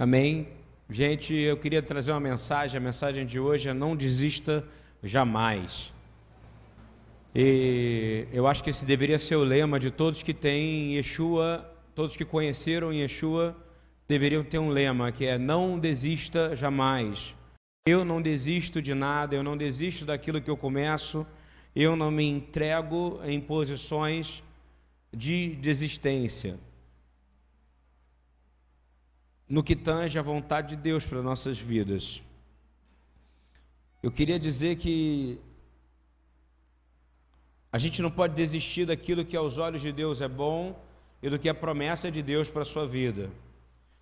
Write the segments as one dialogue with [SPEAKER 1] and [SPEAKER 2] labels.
[SPEAKER 1] Amém? Gente, eu queria trazer uma mensagem. A mensagem de hoje é não desista jamais. E eu acho que esse deveria ser o lema de todos que têm Yeshua, todos que conheceram Yeshua, deveriam ter um lema que é não desista jamais. Eu não desisto de nada, eu não desisto daquilo que eu começo, eu não me entrego em posições de desistência no que tange a vontade de Deus para nossas vidas. Eu queria dizer que a gente não pode desistir daquilo que aos olhos de Deus é bom e do que é promessa de Deus para a sua vida.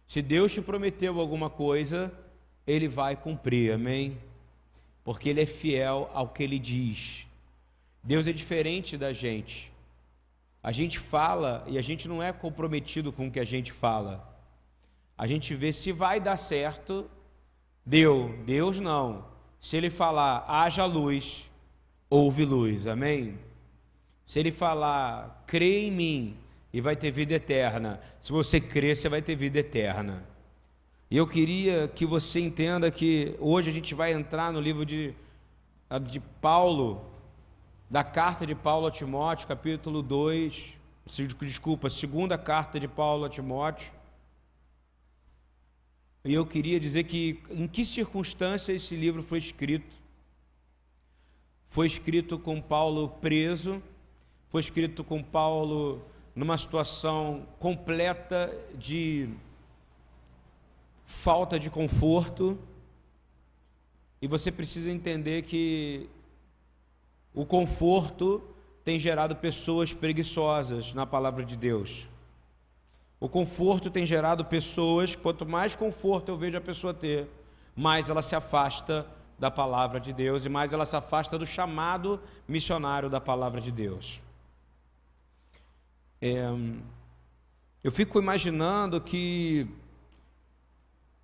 [SPEAKER 1] Se Deus te prometeu alguma coisa, Ele vai cumprir, amém? Porque Ele é fiel ao que Ele diz. Deus é diferente da gente. A gente fala e a gente não é comprometido com o que a gente fala. A gente vê se vai dar certo, deu, Deus não. Se ele falar, haja luz, houve luz, amém? Se ele falar, crê em mim e vai ter vida eterna, se você crer, você vai ter vida eterna. E eu queria que você entenda que hoje a gente vai entrar no livro de, de Paulo, da carta de Paulo a Timóteo, capítulo 2, desculpa, segunda carta de Paulo a Timóteo, e eu queria dizer que em que circunstância esse livro foi escrito? Foi escrito com Paulo preso, foi escrito com Paulo numa situação completa de falta de conforto. E você precisa entender que o conforto tem gerado pessoas preguiçosas na palavra de Deus. O conforto tem gerado pessoas, quanto mais conforto eu vejo a pessoa ter, mais ela se afasta da palavra de Deus e mais ela se afasta do chamado missionário da palavra de Deus. É, eu fico imaginando que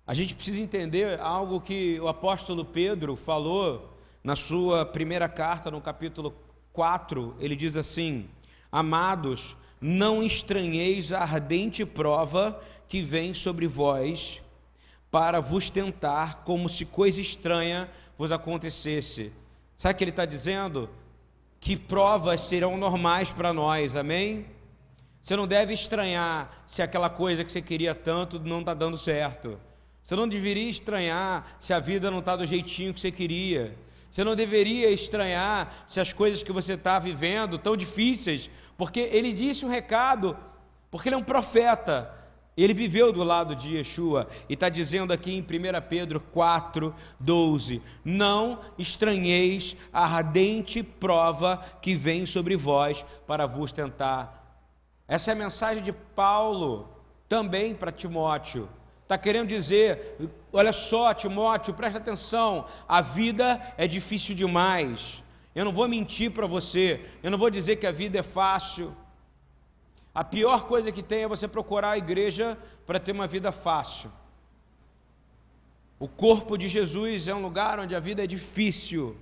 [SPEAKER 1] a gente precisa entender algo que o apóstolo Pedro falou na sua primeira carta, no capítulo 4. Ele diz assim: Amados, não estranheis a ardente prova que vem sobre vós, para vos tentar, como se coisa estranha vos acontecesse. Sabe o que ele está dizendo? Que provas serão normais para nós, amém? Você não deve estranhar se aquela coisa que você queria tanto não está dando certo. Você não deveria estranhar se a vida não está do jeitinho que você queria. Você não deveria estranhar se as coisas que você está vivendo tão difíceis, porque ele disse um recado, porque ele é um profeta. Ele viveu do lado de Yeshua e está dizendo aqui em 1 Pedro 4, 12: Não estranheis a ardente prova que vem sobre vós para vos tentar. Essa é a mensagem de Paulo também para Timóteo. Está querendo dizer, olha só, Timóteo, presta atenção, a vida é difícil demais. Eu não vou mentir para você, eu não vou dizer que a vida é fácil. A pior coisa que tem é você procurar a igreja para ter uma vida fácil. O corpo de Jesus é um lugar onde a vida é difícil.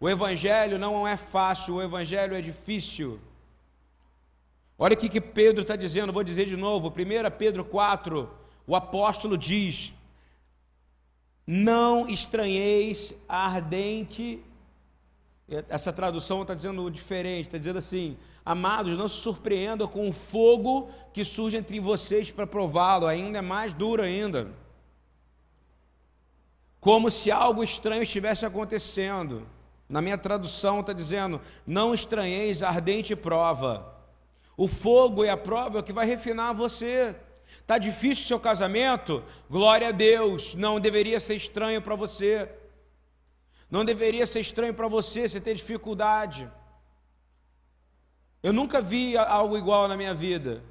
[SPEAKER 1] O evangelho não é fácil, o evangelho é difícil. Olha o que Pedro está dizendo, vou dizer de novo, 1 Pedro 4, o apóstolo diz: Não estranheis a ardente. Essa tradução está dizendo diferente, está dizendo assim: Amados, não se surpreendam com o fogo que surge entre vocês para prová-lo, ainda é mais duro ainda. Como se algo estranho estivesse acontecendo. Na minha tradução está dizendo: Não estranheis a ardente prova. O fogo e a prova é que vai refinar você. Está difícil o seu casamento? Glória a Deus, não deveria ser estranho para você. Não deveria ser estranho para você você ter dificuldade. Eu nunca vi algo igual na minha vida.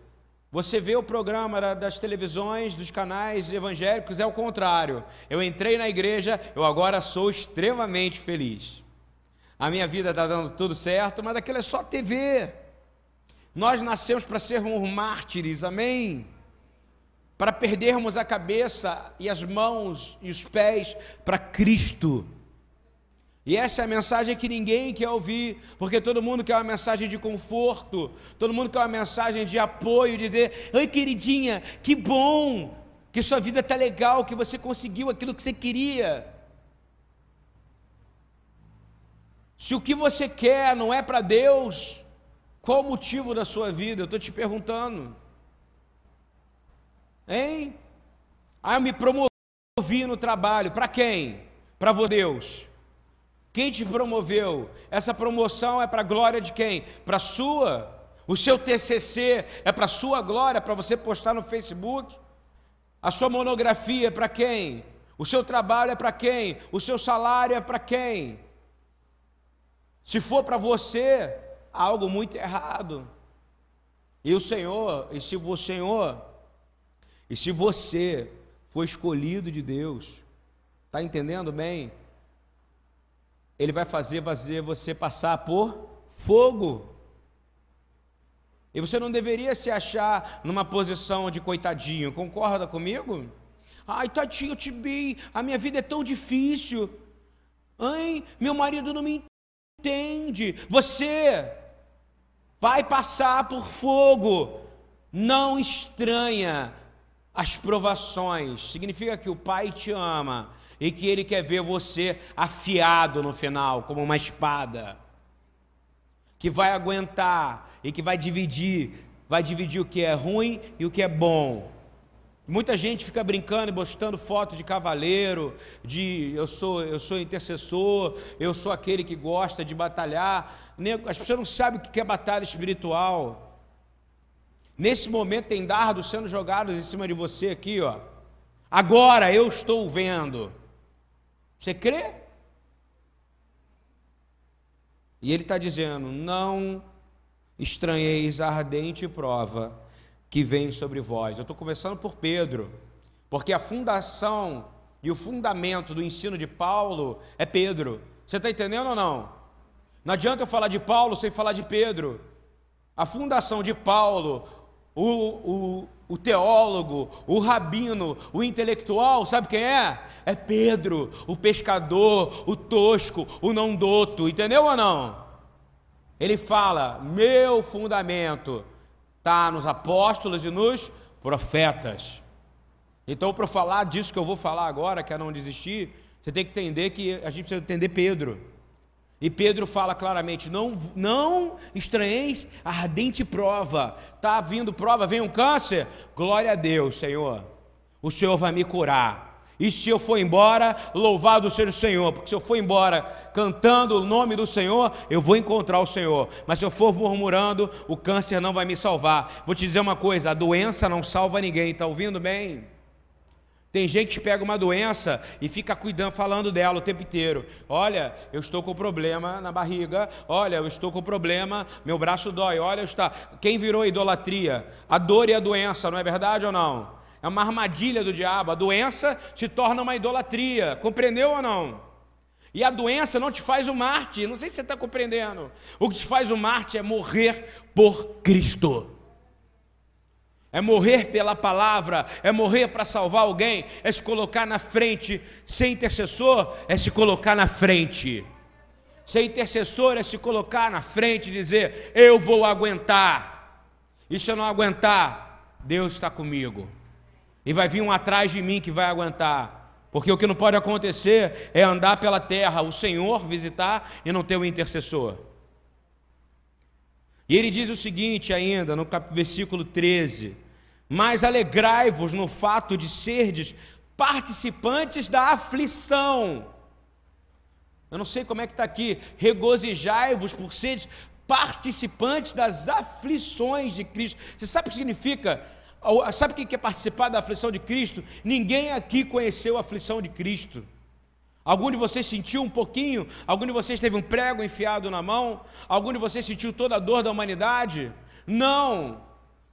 [SPEAKER 1] Você vê o programa das televisões, dos canais evangélicos, é o contrário. Eu entrei na igreja, eu agora sou extremamente feliz. A minha vida está dando tudo certo, mas aquilo é só TV. Nós nascemos para sermos mártires, amém? para perdermos a cabeça e as mãos e os pés para Cristo. E essa é a mensagem que ninguém quer ouvir, porque todo mundo quer uma mensagem de conforto, todo mundo quer uma mensagem de apoio, dizer: Oi, queridinha, que bom, que sua vida está legal, que você conseguiu aquilo que você queria. Se o que você quer não é para Deus, qual o motivo da sua vida? Eu estou te perguntando. Hein? Ah, eu me promovi no trabalho. Para quem? Para Deus. Quem te promoveu? Essa promoção é para a glória de quem? Para a sua. O seu TCC é para a sua glória, para você postar no Facebook. A sua monografia é para quem? O seu trabalho é para quem? O seu salário é para quem? Se for para você, há algo muito errado. E o Senhor, e se o Senhor, e se você foi escolhido de Deus, está entendendo bem? Ele vai fazer, fazer você passar por fogo. E você não deveria se achar numa posição de coitadinho, concorda comigo? Ai, tadinho, Tibi, a minha vida é tão difícil. Ai, meu marido não me entende. Você vai passar por fogo. Não estranha as provações. Significa que o Pai te ama e que Ele quer ver você afiado no final, como uma espada, que vai aguentar e que vai dividir, vai dividir o que é ruim e o que é bom. Muita gente fica brincando e postando foto de cavaleiro, de eu sou, eu sou intercessor, eu sou aquele que gosta de batalhar. As pessoas não sabem o que é batalha espiritual. Nesse momento tem dardos sendo jogados em cima de você aqui, ó. Agora eu estou vendo. Você crê? E ele está dizendo: não estranheis a ardente prova que vem sobre vós. Eu estou começando por Pedro, porque a fundação e o fundamento do ensino de Paulo é Pedro. Você está entendendo ou não? Não adianta eu falar de Paulo sem falar de Pedro. A fundação de Paulo, o, o, o teólogo, o rabino, o intelectual, sabe quem é? É Pedro, o pescador, o tosco, o não doto, entendeu ou não? Ele fala: meu fundamento está nos apóstolos e nos profetas. Então, para falar disso que eu vou falar agora, que é não desistir, você tem que entender que a gente precisa entender Pedro. E Pedro fala claramente: não, não estranheis a ardente prova. Está vindo prova, vem um câncer? Glória a Deus, Senhor. O Senhor vai me curar. E se eu for embora, louvado seja o Senhor, porque se eu for embora cantando o nome do Senhor, eu vou encontrar o Senhor. Mas se eu for murmurando, o câncer não vai me salvar. Vou te dizer uma coisa: a doença não salva ninguém, está ouvindo bem? Tem gente que pega uma doença e fica cuidando, falando dela o tempo inteiro. Olha, eu estou com problema na barriga. Olha, eu estou com problema, meu braço dói. Olha, está. Quem virou idolatria? A dor e a doença, não é verdade ou não? É uma armadilha do diabo. A doença se torna uma idolatria. Compreendeu ou não? E a doença não te faz o Marte. Não sei se você está compreendendo. O que te faz o Marte é morrer por Cristo. É morrer pela palavra, é morrer para salvar alguém, é se colocar na frente. Ser intercessor é se colocar na frente. Ser intercessor é se colocar na frente e dizer: Eu vou aguentar. E se eu não aguentar, Deus está comigo. E vai vir um atrás de mim que vai aguentar. Porque o que não pode acontecer é andar pela terra, o Senhor visitar e não ter o um intercessor. E ele diz o seguinte ainda, no versículo 13: Mas alegrai-vos no fato de serdes participantes da aflição. Eu não sei como é que está aqui. Regozijai-vos por seres participantes das aflições de Cristo. Você sabe o que significa Sabe o que é participar da aflição de Cristo? Ninguém aqui conheceu a aflição de Cristo. Algum de vocês sentiu um pouquinho? Algum de vocês teve um prego enfiado na mão? Algum de vocês sentiu toda a dor da humanidade? Não.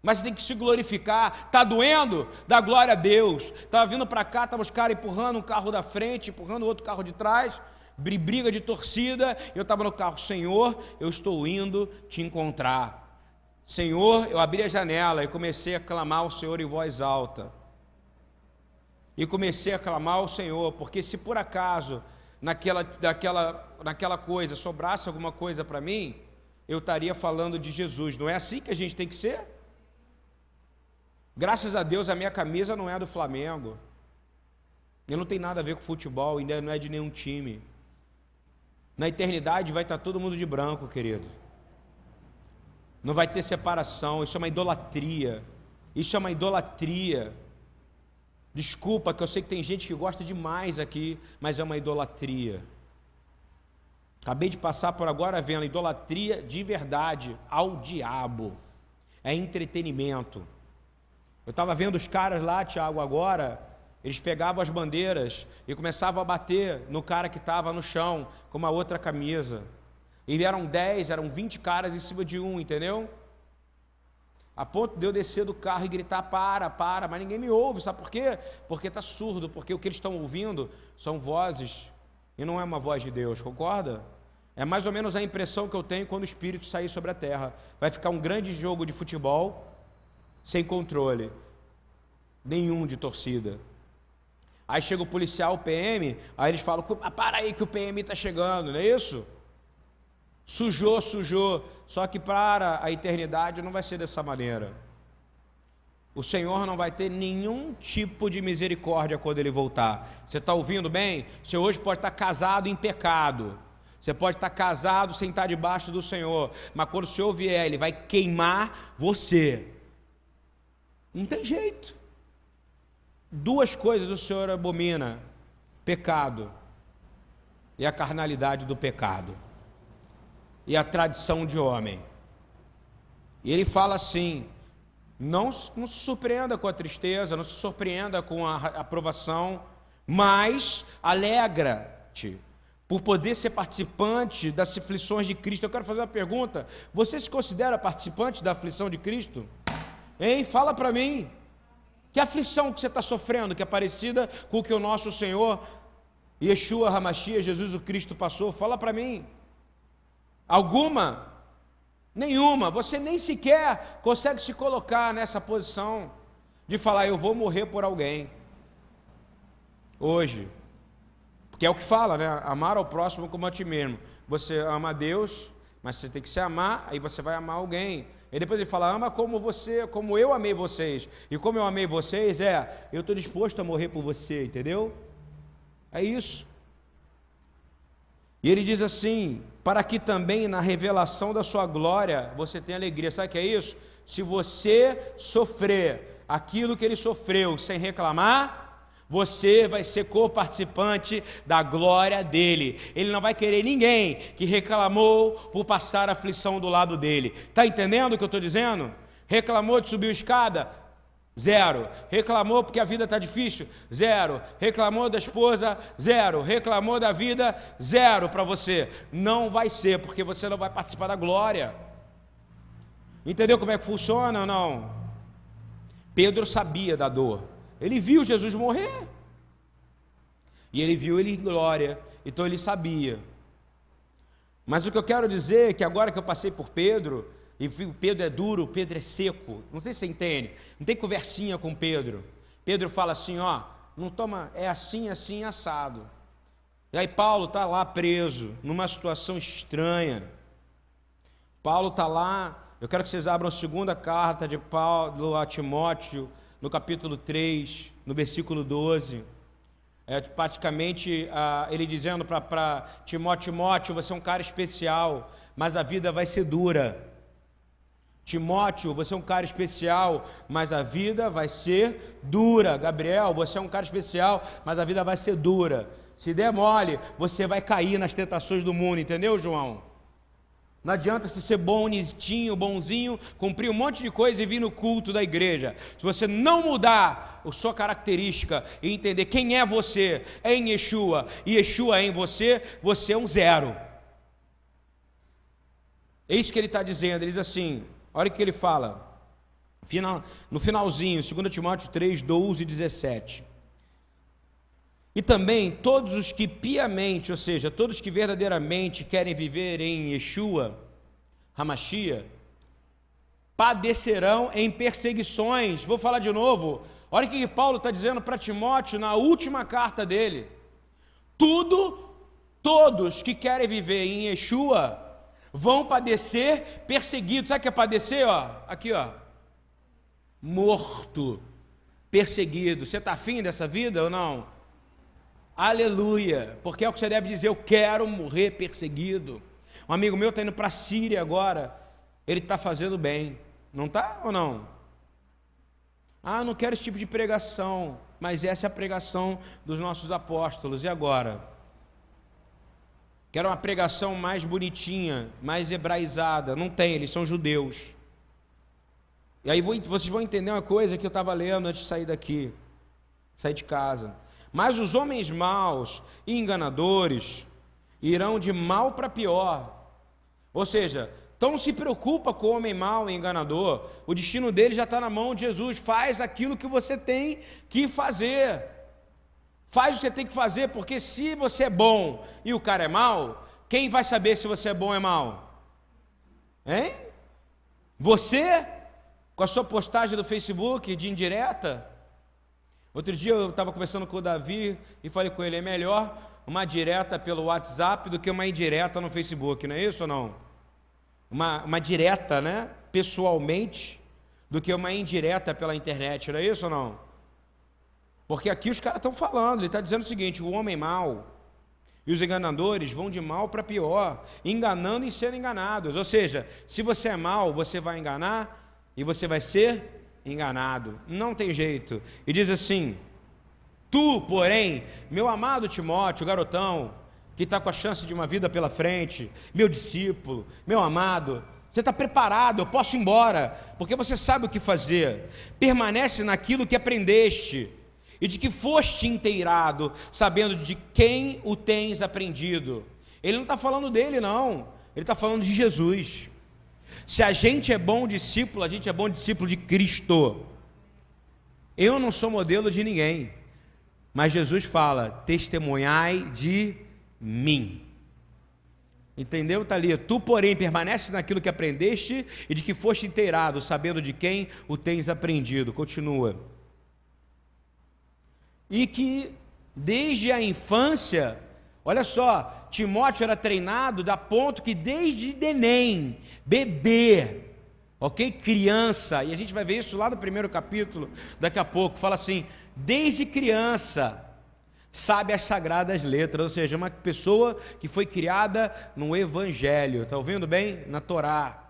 [SPEAKER 1] Mas tem que se glorificar. Está doendo? Dá glória a Deus. Estava vindo para cá, estavam os caras empurrando um carro da frente, empurrando outro carro de trás, briga de torcida. Eu estava no carro, Senhor, eu estou indo te encontrar. Senhor, eu abri a janela e comecei a clamar ao Senhor em voz alta. E comecei a clamar ao Senhor, porque se por acaso naquela, daquela, naquela coisa sobrasse alguma coisa para mim, eu estaria falando de Jesus. Não é assim que a gente tem que ser? Graças a Deus a minha camisa não é do Flamengo. E não tem nada a ver com futebol, ainda não é de nenhum time. Na eternidade vai estar todo mundo de branco, querido. Não vai ter separação, isso é uma idolatria. Isso é uma idolatria. Desculpa, que eu sei que tem gente que gosta demais aqui, mas é uma idolatria. Acabei de passar por agora vendo idolatria de verdade ao diabo. É entretenimento. Eu estava vendo os caras lá, Tiago, agora, eles pegavam as bandeiras e começavam a bater no cara que estava no chão com uma outra camisa. E eram 10, eram 20 caras em cima de um, entendeu? A ponto de eu descer do carro e gritar: para, para, mas ninguém me ouve, sabe por quê? Porque está surdo, porque o que eles estão ouvindo são vozes e não é uma voz de Deus, concorda? É mais ou menos a impressão que eu tenho quando o Espírito sair sobre a terra. Vai ficar um grande jogo de futebol sem controle nenhum de torcida. Aí chega o policial, o PM, aí eles falam: ah, para aí que o PM está chegando, não é isso? Sujou, sujou. Só que para a eternidade não vai ser dessa maneira. O Senhor não vai ter nenhum tipo de misericórdia quando Ele voltar. Você está ouvindo bem? Você hoje pode estar casado em pecado. Você pode estar casado sem estar debaixo do Senhor. Mas quando o Senhor vier, Ele vai queimar você. Não tem jeito. Duas coisas o Senhor abomina: pecado e a carnalidade do pecado e a tradição de homem. E ele fala assim: não, não se surpreenda com a tristeza, não se surpreenda com a aprovação, mas alegra-te por poder ser participante das aflições de Cristo. Eu quero fazer uma pergunta: você se considera participante da aflição de Cristo? Hein? Fala para mim. Que aflição que você está sofrendo, que é parecida com o que o nosso Senhor Yeshua Hamashia, Jesus o Cristo passou? Fala para mim. Alguma? Nenhuma. Você nem sequer consegue se colocar nessa posição de falar, eu vou morrer por alguém. Hoje. Porque é o que fala, né? Amar ao próximo como a ti mesmo. Você ama a Deus, mas você tem que se amar, aí você vai amar alguém. E depois ele fala, ama como você, como eu amei vocês. E como eu amei vocês, é, eu estou disposto a morrer por você, entendeu? É isso. E ele diz assim: para que também na revelação da sua glória você tenha alegria. Sabe o que é isso? Se você sofrer aquilo que ele sofreu sem reclamar, você vai ser co-participante da glória dele. Ele não vai querer ninguém que reclamou por passar aflição do lado dele. Está entendendo o que eu estou dizendo? Reclamou de subir a escada? Zero. Reclamou porque a vida está difícil? Zero. Reclamou da esposa? Zero. Reclamou da vida? Zero para você. Não vai ser, porque você não vai participar da glória. Entendeu como é que funciona ou não? Pedro sabia da dor. Ele viu Jesus morrer. E ele viu ele em glória. Então ele sabia. Mas o que eu quero dizer é que agora que eu passei por Pedro, e Pedro é duro, Pedro é seco. Não sei se você entende. Não tem conversinha com Pedro. Pedro fala assim, ó, não toma, é assim, assim, assado. E aí Paulo está lá preso, numa situação estranha. Paulo está lá, eu quero que vocês abram a segunda carta de Paulo a Timóteo, no capítulo 3, no versículo 12. É praticamente ah, ele dizendo para Timóteo, Timóteo, você é um cara especial, mas a vida vai ser dura. Timóteo, você é um cara especial, mas a vida vai ser dura. Gabriel, você é um cara especial, mas a vida vai ser dura. Se der mole, você vai cair nas tentações do mundo, entendeu, João? Não adianta se ser bonitinho, bonzinho, cumprir um monte de coisa e vir no culto da igreja. Se você não mudar a sua característica e entender quem é você em Yeshua e Yeshua é em você, você é um zero. É isso que ele está dizendo. Ele diz assim: Olha o que ele fala. Final, no finalzinho, 2 Timóteo 3, 12 e 17. E também todos os que piamente, ou seja, todos que verdadeiramente querem viver em Yeshua, Hamashia, padecerão em perseguições. Vou falar de novo. Olha o que Paulo está dizendo para Timóteo na última carta dele. Tudo, todos que querem viver em Yeshua, vão padecer perseguidos. Sabe o que é padecer? Ó? Aqui, ó. morto, perseguido. Você está afim dessa vida ou não? Aleluia, porque é o que você deve dizer: eu quero morrer perseguido. Um amigo meu está indo para a Síria agora, ele está fazendo bem, não está ou não? Ah, não quero esse tipo de pregação, mas essa é a pregação dos nossos apóstolos, e agora? Quero uma pregação mais bonitinha, mais hebraizada. Não tem, eles são judeus. E aí vocês vão entender uma coisa que eu estava lendo antes de sair daqui, sair de casa. Mas os homens maus e enganadores irão de mal para pior. Ou seja, então se preocupa com o homem mau e enganador. O destino dele já está na mão de Jesus. Faz aquilo que você tem que fazer. Faz o que tem que fazer, porque se você é bom e o cara é mau, quem vai saber se você é bom ou é mau? Hein? Você, com a sua postagem do Facebook de indireta? Outro dia eu estava conversando com o Davi e falei com ele: é melhor uma direta pelo WhatsApp do que uma indireta no Facebook, não é isso ou não? Uma, uma direta, né? Pessoalmente, do que uma indireta pela internet, não é isso ou não? Porque aqui os caras estão falando, ele está dizendo o seguinte: o homem mau e os enganadores vão de mal para pior, enganando e sendo enganados. Ou seja, se você é mau, você vai enganar e você vai ser enganado. Não tem jeito. E diz assim: Tu, porém, meu amado Timóteo, garotão, que está com a chance de uma vida pela frente, meu discípulo, meu amado, você está preparado, eu posso ir embora, porque você sabe o que fazer. Permanece naquilo que aprendeste e de que foste inteirado, sabendo de quem o tens aprendido. Ele não está falando dele, não, ele está falando de Jesus. Se a gente é bom discípulo, a gente é bom discípulo de Cristo. Eu não sou modelo de ninguém, mas Jesus fala: testemunhai de mim. Entendeu, Thalia? Tu, porém, permaneces naquilo que aprendeste e de que foste inteirado, sabendo de quem o tens aprendido. Continua e que desde a infância, olha só, Timóteo era treinado da ponto que desde Denem, bebê, ok? Criança, e a gente vai ver isso lá no primeiro capítulo, daqui a pouco, fala assim: desde criança, sabe as sagradas letras, ou seja, uma pessoa que foi criada no Evangelho, está ouvindo bem? Na Torá.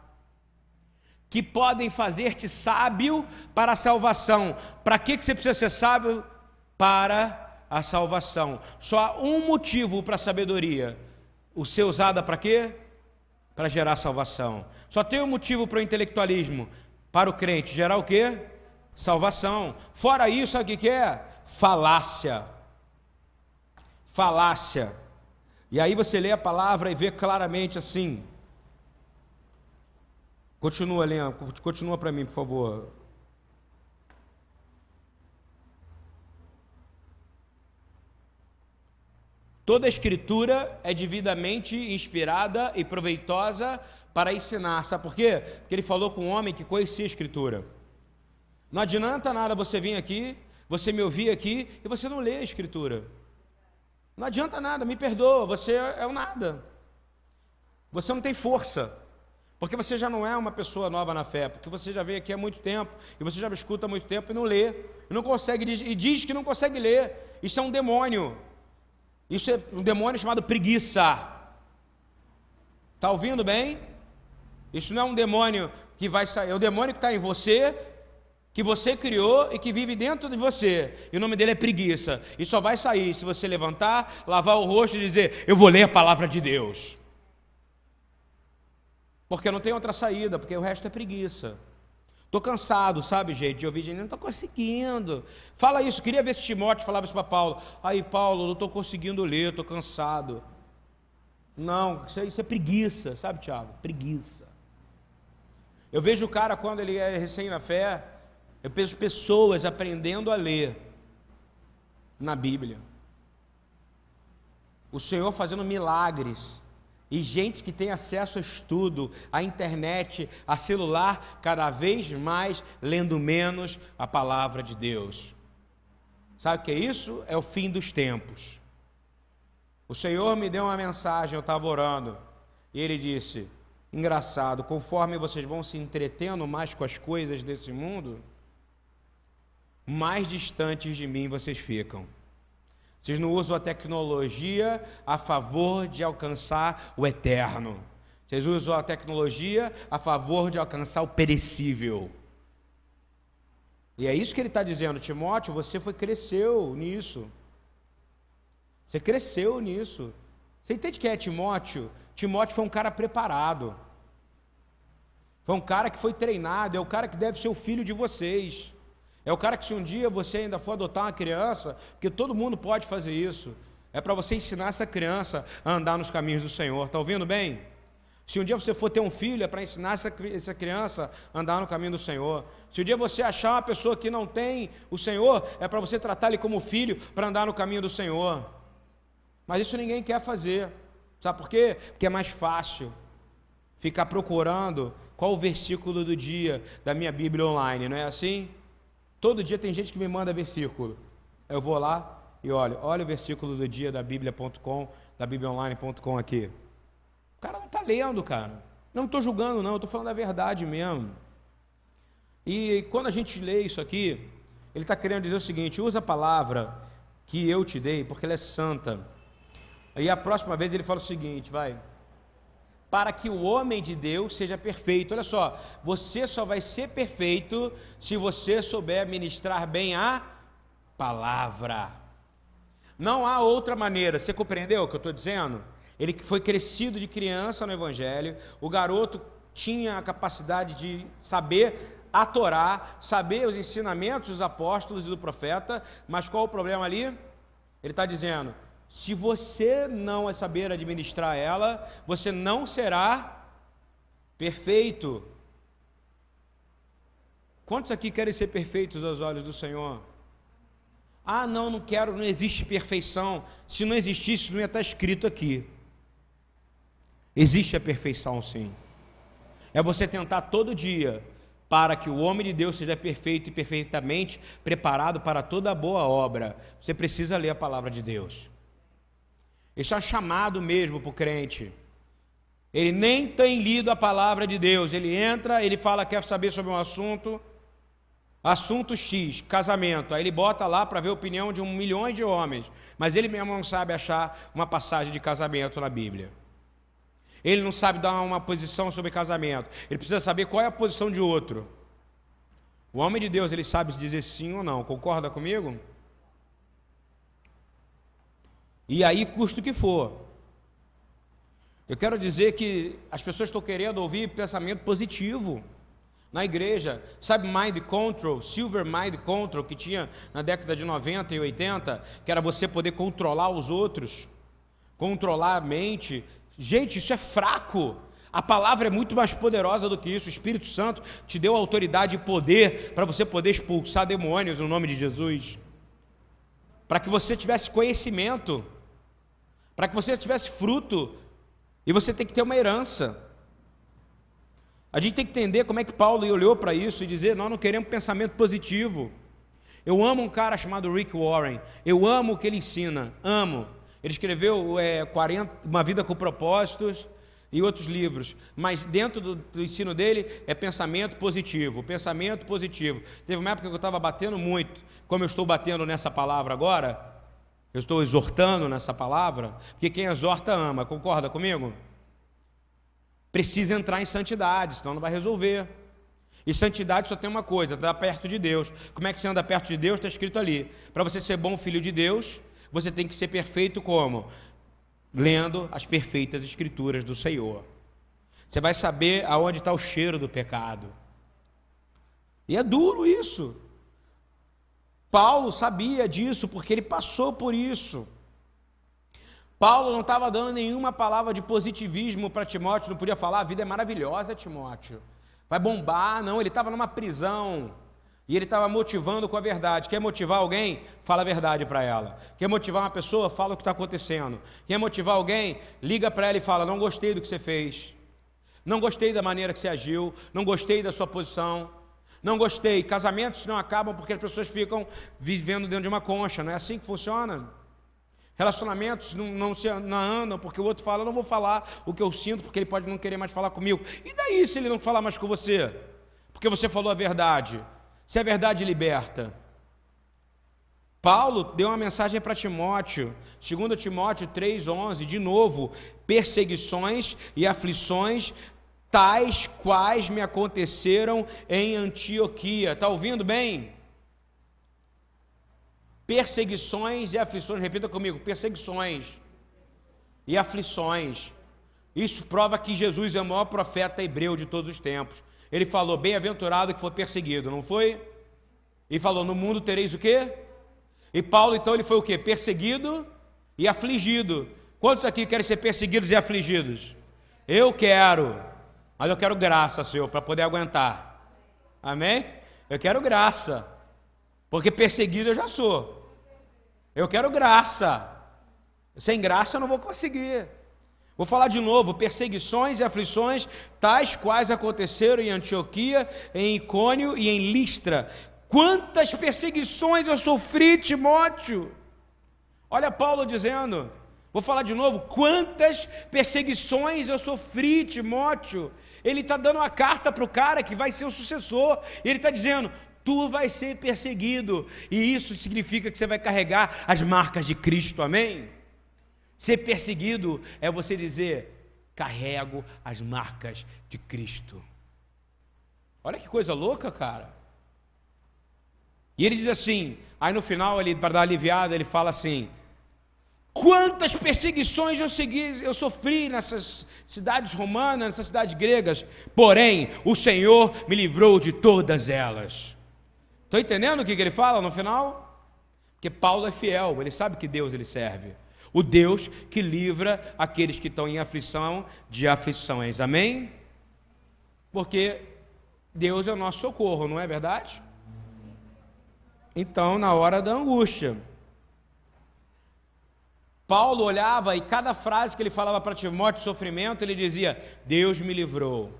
[SPEAKER 1] Que podem fazer-te sábio para a salvação. Para que, que você precisa ser sábio? Para a salvação. Só há um motivo para a sabedoria: o ser usada para quê? Para gerar salvação. Só tem um motivo para o intelectualismo: para o crente gerar o quê? Salvação. Fora isso, sabe o que é? Falácia. Falácia. E aí você lê a palavra e vê claramente assim. Continua lendo, continua para mim, por favor. Toda a escritura é devidamente inspirada e proveitosa para ensinar. Sabe por quê? Porque ele falou com um homem que conhecia a escritura. Não adianta nada você vir aqui, você me ouvir aqui e você não ler a escritura. Não adianta nada, me perdoa, você é o nada. Você não tem força. Porque você já não é uma pessoa nova na fé, porque você já veio aqui há muito tempo, e você já me escuta há muito tempo e não lê, e não consegue, e diz que não consegue ler. Isso é um demônio. Isso é um demônio chamado preguiça. Está ouvindo bem? Isso não é um demônio que vai sair, é o demônio que está em você, que você criou e que vive dentro de você. E o nome dele é preguiça. E só vai sair se você levantar, lavar o rosto e dizer: Eu vou ler a palavra de Deus. Porque não tem outra saída, porque o resto é preguiça. Estou cansado, sabe, gente, de ouvir gente, não estou conseguindo. Fala isso, queria ver se Timóteo falava isso para Paulo. Aí, Paulo, não estou conseguindo ler, estou cansado. Não, isso é, isso é preguiça, sabe, Tiago? Preguiça. Eu vejo o cara quando ele é recém na fé, eu vejo pessoas aprendendo a ler na Bíblia. O Senhor fazendo milagres e gente que tem acesso a estudo, a internet, a celular, cada vez mais lendo menos a palavra de Deus. Sabe o que é isso? É o fim dos tempos. O Senhor me deu uma mensagem, eu estava orando, e ele disse: Engraçado, conforme vocês vão se entretendo mais com as coisas desse mundo, mais distantes de mim vocês ficam. Vocês não usam a tecnologia a favor de alcançar o eterno. Vocês usam a tecnologia a favor de alcançar o perecível. E é isso que ele está dizendo, Timóteo, você foi cresceu nisso. Você cresceu nisso. Você entende que é Timóteo? Timóteo foi um cara preparado. Foi um cara que foi treinado, é o cara que deve ser o filho de vocês. É o cara que se um dia você ainda for adotar uma criança, porque todo mundo pode fazer isso, é para você ensinar essa criança a andar nos caminhos do Senhor. Está ouvindo bem? Se um dia você for ter um filho, é para ensinar essa, essa criança a andar no caminho do Senhor. Se um dia você achar uma pessoa que não tem o Senhor, é para você tratar ele como filho para andar no caminho do Senhor. Mas isso ninguém quer fazer. Sabe por quê? Porque é mais fácil ficar procurando qual o versículo do dia da minha Bíblia online, não é assim? Todo dia tem gente que me manda versículo. Eu vou lá e olho, olha o versículo do dia da Bíblia.com, da BíbliaOnline.com aqui. O cara não está lendo, cara. Não estou julgando, não, estou falando a verdade mesmo. E quando a gente lê isso aqui, ele está querendo dizer o seguinte: usa a palavra que eu te dei, porque ela é santa. Aí a próxima vez ele fala o seguinte: vai para que o homem de Deus seja perfeito. Olha só, você só vai ser perfeito se você souber ministrar bem a palavra. Não há outra maneira. Você compreendeu o que eu estou dizendo? Ele foi crescido de criança no Evangelho, o garoto tinha a capacidade de saber a Torá, saber os ensinamentos dos apóstolos e do profeta, mas qual o problema ali? Ele está dizendo: se você não saber administrar ela, você não será perfeito. Quantos aqui querem ser perfeitos aos olhos do Senhor? Ah, não, não quero, não existe perfeição. Se não existisse, não ia estar escrito aqui. Existe a perfeição, sim. É você tentar todo dia para que o homem de Deus seja perfeito e perfeitamente preparado para toda boa obra. Você precisa ler a palavra de Deus. Isso é chamado mesmo para o crente. Ele nem tem lido a palavra de Deus. Ele entra, ele fala, quer saber sobre um assunto, assunto X, casamento. Aí ele bota lá para ver a opinião de um milhão de homens. Mas ele mesmo não sabe achar uma passagem de casamento na Bíblia. Ele não sabe dar uma posição sobre casamento. Ele precisa saber qual é a posição de outro. O homem de Deus, ele sabe dizer sim ou não. Concorda comigo? E aí, custo que for. Eu quero dizer que as pessoas estão querendo ouvir pensamento positivo na igreja. Sabe Mind Control, Silver Mind Control, que tinha na década de 90 e 80, que era você poder controlar os outros, controlar a mente. Gente, isso é fraco. A palavra é muito mais poderosa do que isso. O Espírito Santo te deu autoridade e poder para você poder expulsar demônios no nome de Jesus. Para que você tivesse conhecimento para que você tivesse fruto, e você tem que ter uma herança. A gente tem que entender como é que Paulo olhou para isso e dizer: nós não queremos pensamento positivo. Eu amo um cara chamado Rick Warren, eu amo o que ele ensina, amo. Ele escreveu é, 40, Uma Vida com Propósitos e outros livros, mas dentro do, do ensino dele é pensamento positivo, pensamento positivo. Teve uma época que eu estava batendo muito, como eu estou batendo nessa palavra agora, eu estou exortando nessa palavra, porque quem exorta ama, concorda comigo? Precisa entrar em santidade, senão não vai resolver. E santidade só tem uma coisa: estar perto de Deus. Como é que você anda perto de Deus? Está escrito ali. Para você ser bom filho de Deus, você tem que ser perfeito como? Lendo as perfeitas escrituras do Senhor. Você vai saber aonde está o cheiro do pecado. E é duro isso. Paulo sabia disso porque ele passou por isso. Paulo não estava dando nenhuma palavra de positivismo para Timóteo, não podia falar, a vida é maravilhosa, Timóteo. Vai bombar, não, ele estava numa prisão. E ele estava motivando com a verdade. Quer motivar alguém? Fala a verdade para ela. Quer motivar uma pessoa? Fala o que está acontecendo. Quer motivar alguém? Liga para ela e fala: Não gostei do que você fez. Não gostei da maneira que você agiu. Não gostei da sua posição. Não gostei. Casamentos não acabam porque as pessoas ficam vivendo dentro de uma concha. Não é assim que funciona. Relacionamentos não, não se não andam porque o outro fala, eu não vou falar o que eu sinto porque ele pode não querer mais falar comigo. E daí se ele não falar mais com você? Porque você falou a verdade. Se a verdade liberta. Paulo deu uma mensagem para Timóteo, 2 Timóteo 3,11, de novo, perseguições e aflições, tais quais me aconteceram em Antioquia. Está ouvindo bem? Perseguições e aflições, repita comigo: perseguições e aflições. Isso prova que Jesus é o maior profeta hebreu de todos os tempos. Ele falou: Bem-aventurado que foi perseguido, não foi? E falou: No mundo tereis o quê? E Paulo, então, ele foi o quê? Perseguido e afligido. Quantos aqui querem ser perseguidos e afligidos? Eu quero, mas eu quero graça, Senhor, para poder aguentar. Amém? Eu quero graça, porque perseguido eu já sou. Eu quero graça. Sem graça eu não vou conseguir. Vou falar de novo: perseguições e aflições, tais quais aconteceram em Antioquia, em Icônio e em Listra, Quantas perseguições eu sofri, Timóteo? Olha Paulo dizendo, vou falar de novo, quantas perseguições eu sofri, Timóteo. Ele está dando uma carta para o cara que vai ser o sucessor, ele está dizendo: tu vai ser perseguido, e isso significa que você vai carregar as marcas de Cristo, amém? Ser perseguido é você dizer: carrego as marcas de Cristo. Olha que coisa louca, cara. E ele diz assim, aí no final, para dar aliviada, ele fala assim: Quantas perseguições eu, segui, eu sofri nessas cidades romanas, nessas cidades gregas, porém o Senhor me livrou de todas elas. Estão entendendo o que, ele fala no final? Porque Paulo é fiel, ele sabe que Deus ele serve. O Deus que livra aqueles que estão em aflição de aflições. Amém? Porque Deus é o nosso socorro, não é verdade? Então, na hora da angústia, Paulo olhava e cada frase que ele falava para Timóteo, sofrimento, ele dizia: Deus me livrou,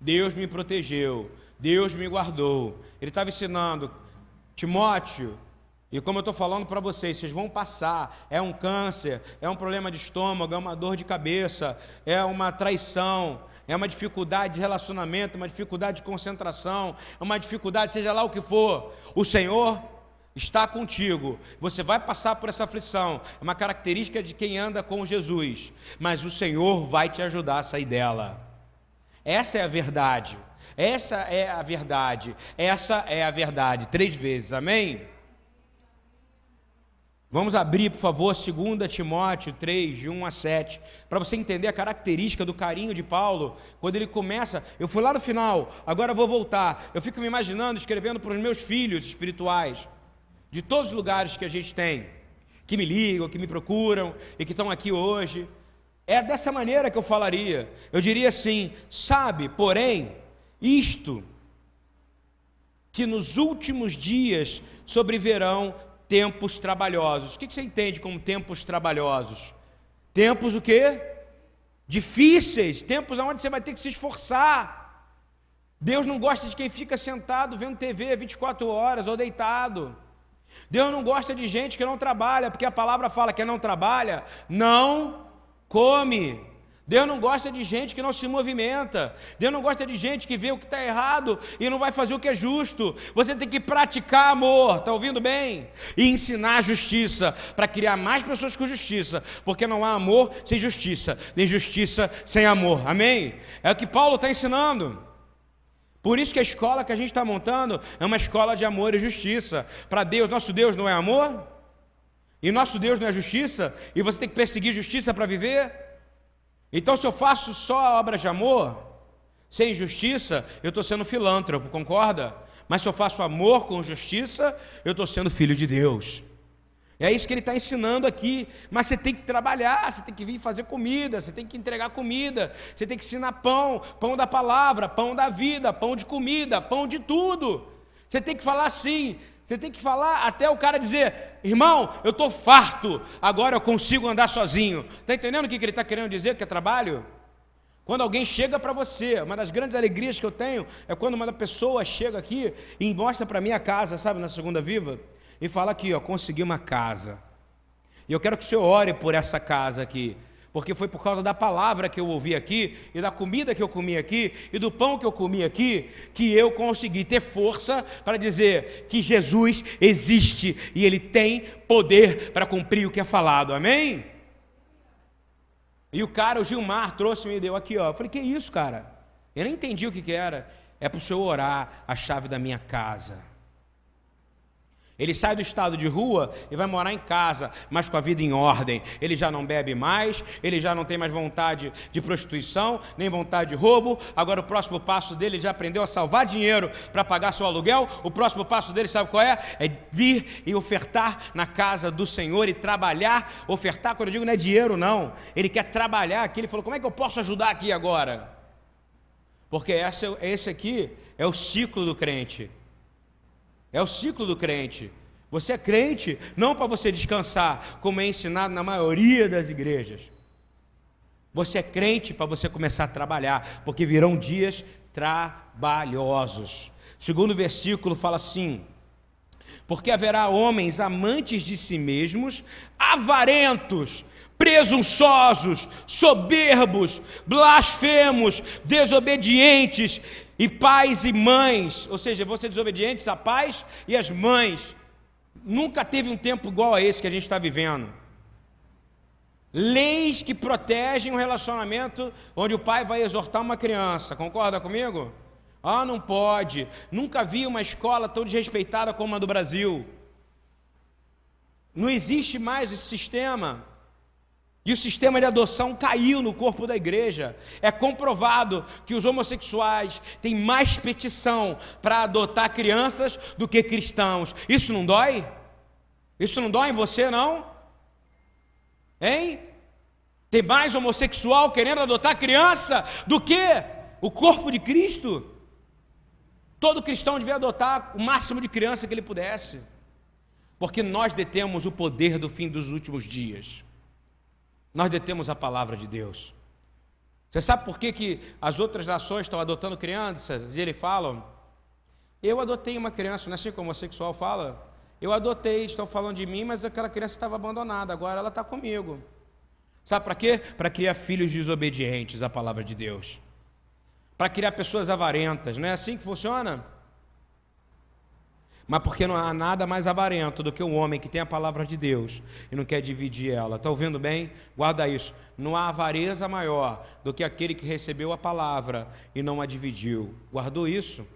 [SPEAKER 1] Deus me protegeu, Deus me guardou. Ele estava ensinando, Timóteo, e como eu estou falando para vocês, vocês vão passar. É um câncer, é um problema de estômago, é uma dor de cabeça, é uma traição, é uma dificuldade de relacionamento, uma dificuldade de concentração, é uma dificuldade, seja lá o que for. O Senhor está contigo. Você vai passar por essa aflição. É uma característica de quem anda com Jesus. Mas o Senhor vai te ajudar a sair dela. Essa é a verdade. Essa é a verdade. Essa é a verdade. Três vezes. Amém? Vamos abrir, por favor, 2 Timóteo 3, de 1 a 7, para você entender a característica do carinho de Paulo, quando ele começa, eu fui lá no final, agora vou voltar. Eu fico me imaginando escrevendo para os meus filhos espirituais de todos os lugares que a gente tem, que me ligam, que me procuram e que estão aqui hoje. É dessa maneira que eu falaria. Eu diria assim: sabe, porém, isto, que nos últimos dias sobreverão tempos trabalhosos. O que você entende como tempos trabalhosos? Tempos o quê? Difíceis, tempos onde você vai ter que se esforçar. Deus não gosta de quem fica sentado vendo TV 24 horas ou deitado. Deus não gosta de gente que não trabalha, porque a palavra fala que não trabalha, não come. Deus não gosta de gente que não se movimenta. Deus não gosta de gente que vê o que está errado e não vai fazer o que é justo. Você tem que praticar amor, está ouvindo bem? E ensinar justiça, para criar mais pessoas com justiça, porque não há amor sem justiça, nem justiça sem amor. Amém? É o que Paulo está ensinando. Por isso que a escola que a gente está montando é uma escola de amor e justiça. Para Deus, nosso Deus não é amor? E nosso Deus não é justiça? E você tem que perseguir justiça para viver? Então, se eu faço só obras de amor, sem justiça, eu estou sendo filântropo, concorda? Mas se eu faço amor com justiça, eu estou sendo filho de Deus. É isso que ele está ensinando aqui. Mas você tem que trabalhar, você tem que vir fazer comida, você tem que entregar comida, você tem que ensinar pão, pão da palavra, pão da vida, pão de comida, pão de tudo. Você tem que falar assim, você tem que falar até o cara dizer: irmão, eu estou farto, agora eu consigo andar sozinho. Está entendendo o que ele está querendo dizer que é trabalho? Quando alguém chega para você, uma das grandes alegrias que eu tenho é quando uma pessoa chega aqui e mostra para mim a casa, sabe, na segunda viva e fala aqui, ó, consegui uma casa. E eu quero que o senhor ore por essa casa aqui, porque foi por causa da palavra que eu ouvi aqui, e da comida que eu comi aqui, e do pão que eu comi aqui, que eu consegui ter força para dizer que Jesus existe e ele tem poder para cumprir o que é falado, amém? E o cara, o Gilmar, trouxe me deu aqui, ó. Eu falei, que isso, cara? Eu nem entendi o que, que era. É para o senhor orar a chave da minha casa. Ele sai do estado de rua e vai morar em casa, mas com a vida em ordem. Ele já não bebe mais, ele já não tem mais vontade de prostituição, nem vontade de roubo. Agora o próximo passo dele, ele já aprendeu a salvar dinheiro para pagar seu aluguel. O próximo passo dele, sabe qual é? É vir e ofertar na casa do Senhor e trabalhar. Ofertar, quando eu digo não é dinheiro, não. Ele quer trabalhar aqui. Ele falou: como é que eu posso ajudar aqui agora? Porque esse aqui é o ciclo do crente. É o ciclo do crente. Você é crente não para você descansar, como é ensinado na maioria das igrejas. Você é crente para você começar a trabalhar, porque virão dias trabalhosos. Segundo versículo fala assim: Porque haverá homens amantes de si mesmos, avarentos, presunçosos, soberbos, blasfemos, desobedientes, e pais e mães, ou seja, vão ser desobedientes a pais e as mães. Nunca teve um tempo igual a esse que a gente está vivendo. Leis que protegem um relacionamento onde o pai vai exortar uma criança, concorda comigo? Ah, não pode. Nunca vi uma escola tão desrespeitada como a do Brasil. Não existe mais esse sistema. E o sistema de adoção caiu no corpo da igreja. É comprovado que os homossexuais têm mais petição para adotar crianças do que cristãos. Isso não dói? Isso não dói em você, não? Hein? Tem mais homossexual querendo adotar criança do que o corpo de Cristo? Todo cristão devia adotar o máximo de criança que ele pudesse, porque nós detemos o poder do fim dos últimos dias nós detemos a palavra de Deus. Você sabe por que, que as outras nações estão adotando crianças? E eles falam: Eu adotei uma criança, não é assim como o homossexual fala? Eu adotei, estão falando de mim, mas aquela criança estava abandonada, agora ela está comigo. Sabe para quê? Para criar filhos desobedientes à palavra de Deus. Para criar pessoas avarentas, não é assim que funciona? Mas porque não há nada mais avarento do que um homem que tem a palavra de Deus e não quer dividir ela. Está ouvindo bem? Guarda isso. Não há avareza maior do que aquele que recebeu a palavra e não a dividiu. Guardou isso?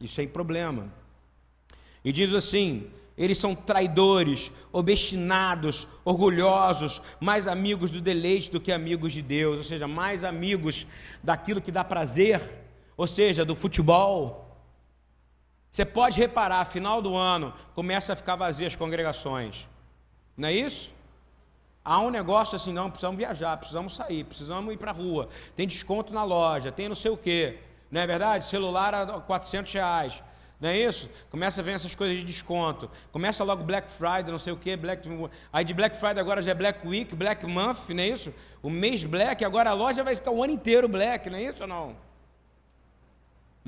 [SPEAKER 1] Isso é problema. E diz assim: eles são traidores, obstinados, orgulhosos, mais amigos do deleite do que amigos de Deus, ou seja, mais amigos daquilo que dá prazer, ou seja, do futebol você pode reparar, final do ano, começa a ficar vazias as congregações. Não é isso? Há um negócio assim, não, precisamos viajar, precisamos sair, precisamos ir para a rua. Tem desconto na loja, tem não sei o quê. Não é verdade? Celular a 400 reais. Não é isso? Começa a ver essas coisas de desconto. Começa logo Black Friday, não sei o quê, Black. Aí de Black Friday agora já é Black Week, Black Month, não é isso? O mês Black, agora a loja vai ficar o ano inteiro Black, não é isso ou não?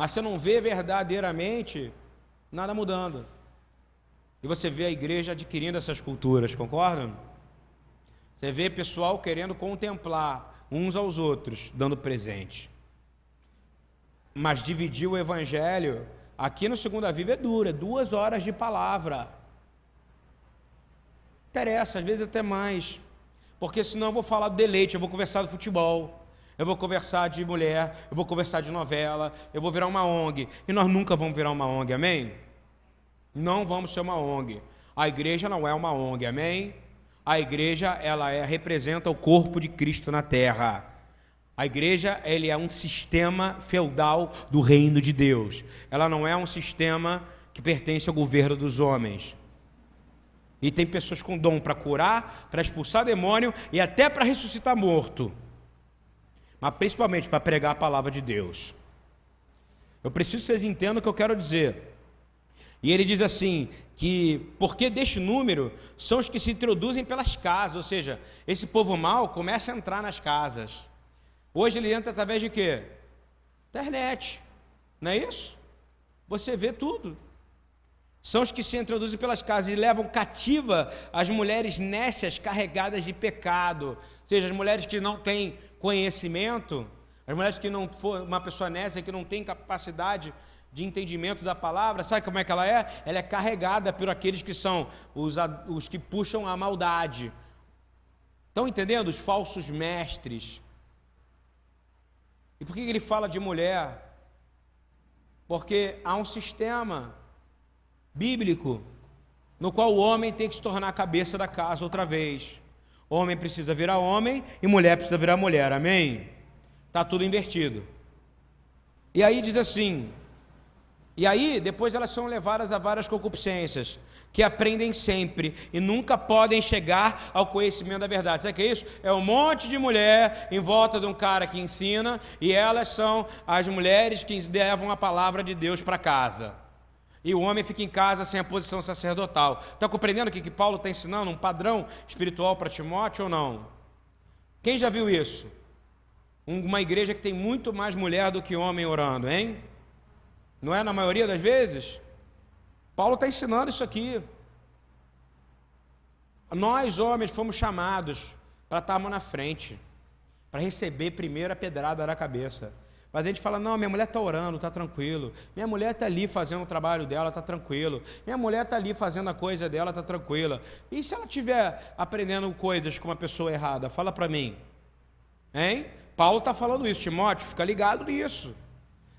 [SPEAKER 1] Mas você não vê verdadeiramente nada mudando. E você vê a igreja adquirindo essas culturas, concordam? Você vê pessoal querendo contemplar uns aos outros, dando presente. Mas dividir o evangelho, aqui no Segunda Viva é duro, é duas horas de palavra. Interessa, às vezes até mais. Porque senão eu vou falar do deleite, eu vou conversar do futebol eu vou conversar de mulher, eu vou conversar de novela, eu vou virar uma ONG. E nós nunca vamos virar uma ONG, amém? Não vamos ser uma ONG. A igreja não é uma ONG, amém? A igreja, ela é, representa o corpo de Cristo na terra. A igreja, ele é um sistema feudal do reino de Deus. Ela não é um sistema que pertence ao governo dos homens. E tem pessoas com dom para curar, para expulsar demônio e até para ressuscitar morto mas principalmente para pregar a palavra de Deus. Eu preciso que vocês entendam o que eu quero dizer. E ele diz assim: que porque deste número são os que se introduzem pelas casas, ou seja, esse povo mau começa a entrar nas casas. Hoje ele entra através de quê? Internet, não é isso? Você vê tudo. São os que se introduzem pelas casas e levam cativa as mulheres nécias carregadas de pecado. Ou seja, as mulheres que não têm conhecimento, as mulheres que não for uma pessoa nécia, que não tem capacidade de entendimento da palavra, sabe como é que ela é? Ela é carregada por aqueles que são os, os que puxam a maldade. Estão entendendo? Os falsos mestres. E por que ele fala de mulher? Porque há um sistema bíblico no qual o homem tem que se tornar a cabeça da casa outra vez. Homem precisa virar homem e mulher precisa virar mulher. Amém? Está tudo invertido. E aí diz assim: e aí, depois elas são levadas a várias concupiscências, que aprendem sempre e nunca podem chegar ao conhecimento da verdade. Sabe o que é isso? É um monte de mulher em volta de um cara que ensina, e elas são as mulheres que levam a palavra de Deus para casa. E o homem fica em casa sem a posição sacerdotal. Está compreendendo o que, que Paulo está ensinando? Um padrão espiritual para Timóteo ou não? Quem já viu isso? Uma igreja que tem muito mais mulher do que homem orando, hein? Não é na maioria das vezes? Paulo está ensinando isso aqui. Nós, homens, fomos chamados para estarmos na frente, para receber primeiro a pedrada na cabeça. Mas a gente fala: não, minha mulher está orando, está tranquilo. Minha mulher está ali fazendo o trabalho dela, está tranquilo. Minha mulher está ali fazendo a coisa dela, está tranquila. E se ela estiver aprendendo coisas com uma pessoa errada? Fala para mim. Hein? Paulo está falando isso, Timóteo, fica ligado nisso.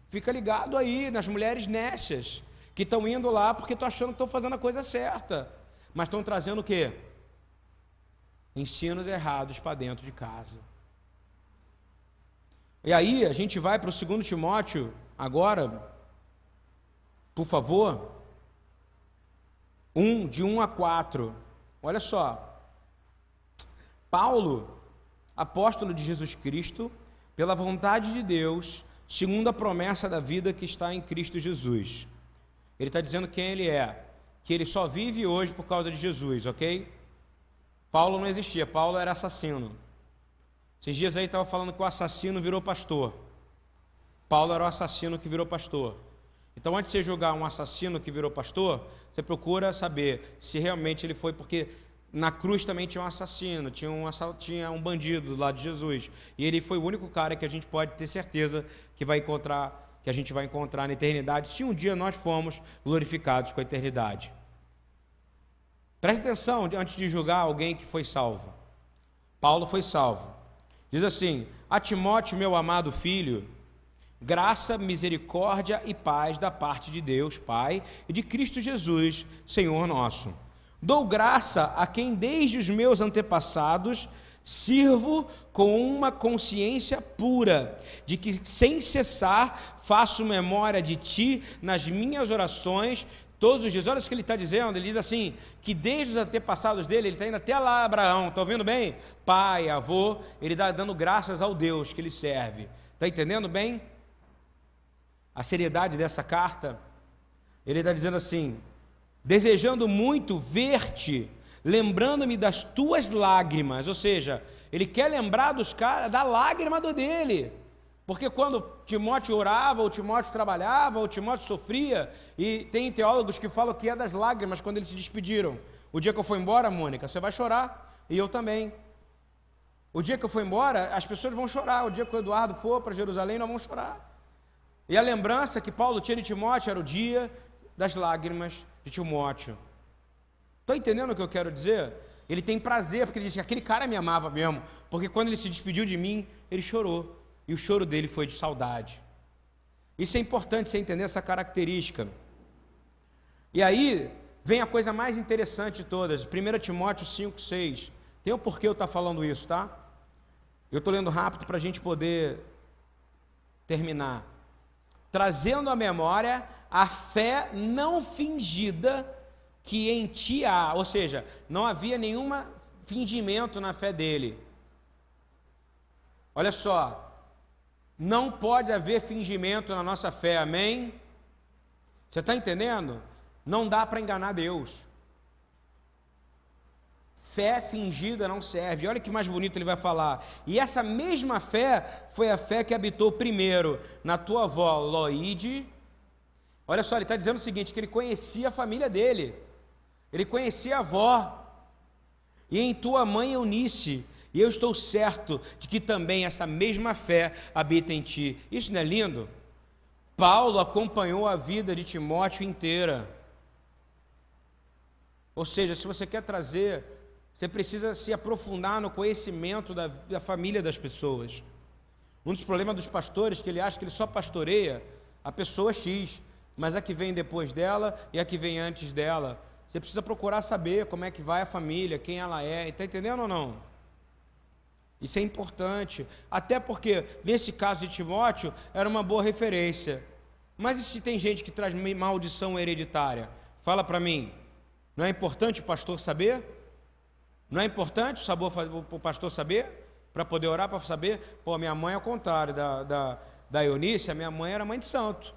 [SPEAKER 1] Fica ligado aí nas mulheres nécias que estão indo lá porque estão achando que estão fazendo a coisa certa, mas estão trazendo o quê? Ensinos errados para dentro de casa. E aí a gente vai para o segundo Timóteo agora, por favor, 1, de 1 a 4. Olha só. Paulo, apóstolo de Jesus Cristo, pela vontade de Deus, segundo a promessa da vida que está em Cristo Jesus. Ele está dizendo quem ele é, que ele só vive hoje por causa de Jesus, ok? Paulo não existia, Paulo era assassino. Esses dias aí estava falando que o assassino virou pastor. Paulo era o assassino que virou pastor. Então, antes de você julgar um assassino que virou pastor, você procura saber se realmente ele foi, porque na cruz também tinha um assassino, tinha um, tinha um bandido lá de Jesus. E ele foi o único cara que a gente pode ter certeza que vai encontrar, que a gente vai encontrar na eternidade, se um dia nós formos glorificados com a eternidade. Preste atenção antes de julgar alguém que foi salvo. Paulo foi salvo. Diz assim: A Timóteo, meu amado filho, graça, misericórdia e paz da parte de Deus, Pai, e de Cristo Jesus, Senhor nosso. Dou graça a quem desde os meus antepassados sirvo com uma consciência pura, de que sem cessar faço memória de ti nas minhas orações todos os dias. Olha o que ele está dizendo, ele diz assim, que desde os antepassados dele, ele está indo até lá Abraão, está ouvindo bem? Pai, avô, ele está dando graças ao Deus que ele serve. Está entendendo bem? A seriedade dessa carta, ele está dizendo assim, desejando muito ver-te, lembrando-me das tuas lágrimas. Ou seja, ele quer lembrar dos caras da lágrima do dele. Porque quando Timóteo orava, ou Timóteo trabalhava, ou Timóteo sofria, e tem teólogos que falam que é das lágrimas quando eles se despediram. O dia que eu for embora, Mônica, você vai chorar, e eu também. O dia que eu for embora, as pessoas vão chorar. O dia que o Eduardo for para Jerusalém, nós vamos chorar. E a lembrança que Paulo tinha de Timóteo era o dia das lágrimas de Timóteo. Estou entendendo o que eu quero dizer? Ele tem prazer, porque ele diz que aquele cara me amava mesmo, porque quando ele se despediu de mim, ele chorou. E o choro dele foi de saudade. Isso é importante você entender essa característica. E aí vem a coisa mais interessante de todas, 1 Timóteo 5, 6. Tem o um porquê eu estar tá falando isso, tá? Eu estou lendo rápido para a gente poder terminar. Trazendo à memória a fé não fingida que em ti há, ou seja, não havia nenhum fingimento na fé dele. Olha só, não pode haver fingimento na nossa fé, amém? Você está entendendo? Não dá para enganar Deus. Fé fingida não serve. Olha que mais bonito ele vai falar. E essa mesma fé foi a fé que habitou primeiro na tua avó Loide Olha só, ele está dizendo o seguinte: que ele conhecia a família dele, ele conhecia a avó, e em tua mãe Eunice, e eu estou certo de que também essa mesma fé habita em ti. Isso não é lindo? Paulo acompanhou a vida de Timóteo inteira. Ou seja, se você quer trazer, você precisa se aprofundar no conhecimento da, da família das pessoas. Um dos problemas dos pastores é que ele acha que ele só pastoreia a pessoa X, mas a que vem depois dela e a que vem antes dela. Você precisa procurar saber como é que vai a família, quem ela é, está entendendo ou não? Isso é importante, até porque nesse caso de Timóteo era uma boa referência. Mas e se tem gente que traz maldição hereditária? Fala para mim. Não é importante o pastor saber? Não é importante o pastor saber? Para poder orar, para saber? Pô, minha mãe, ao contrário da, da, da Eunice, a minha mãe era mãe de santo.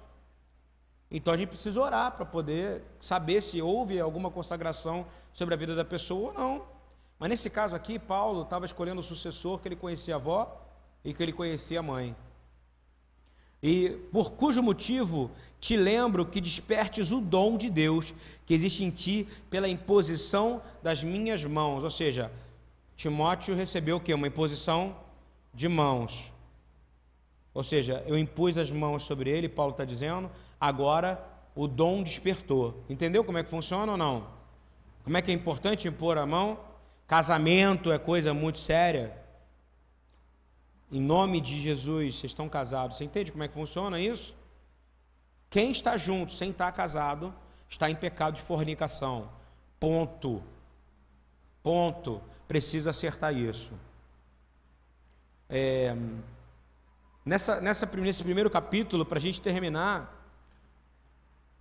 [SPEAKER 1] Então a gente precisa orar para poder saber se houve alguma consagração sobre a vida da pessoa ou não. Mas nesse caso aqui, Paulo estava escolhendo o sucessor que ele conhecia a avó e que ele conhecia a mãe e por cujo motivo te lembro que despertes o dom de Deus que existe em ti pela imposição das minhas mãos. Ou seja, Timóteo recebeu o que? Uma imposição de mãos. Ou seja, eu impus as mãos sobre ele, Paulo está dizendo, agora o dom despertou. Entendeu como é que funciona ou não? Como é que é importante impor a mão? Casamento é coisa muito séria. Em nome de Jesus, vocês estão casados. Você entende como é que funciona isso? Quem está junto sem estar casado está em pecado de fornicação. Ponto. Ponto. Precisa acertar isso. É, nessa, nessa, nesse primeiro capítulo, para a gente terminar,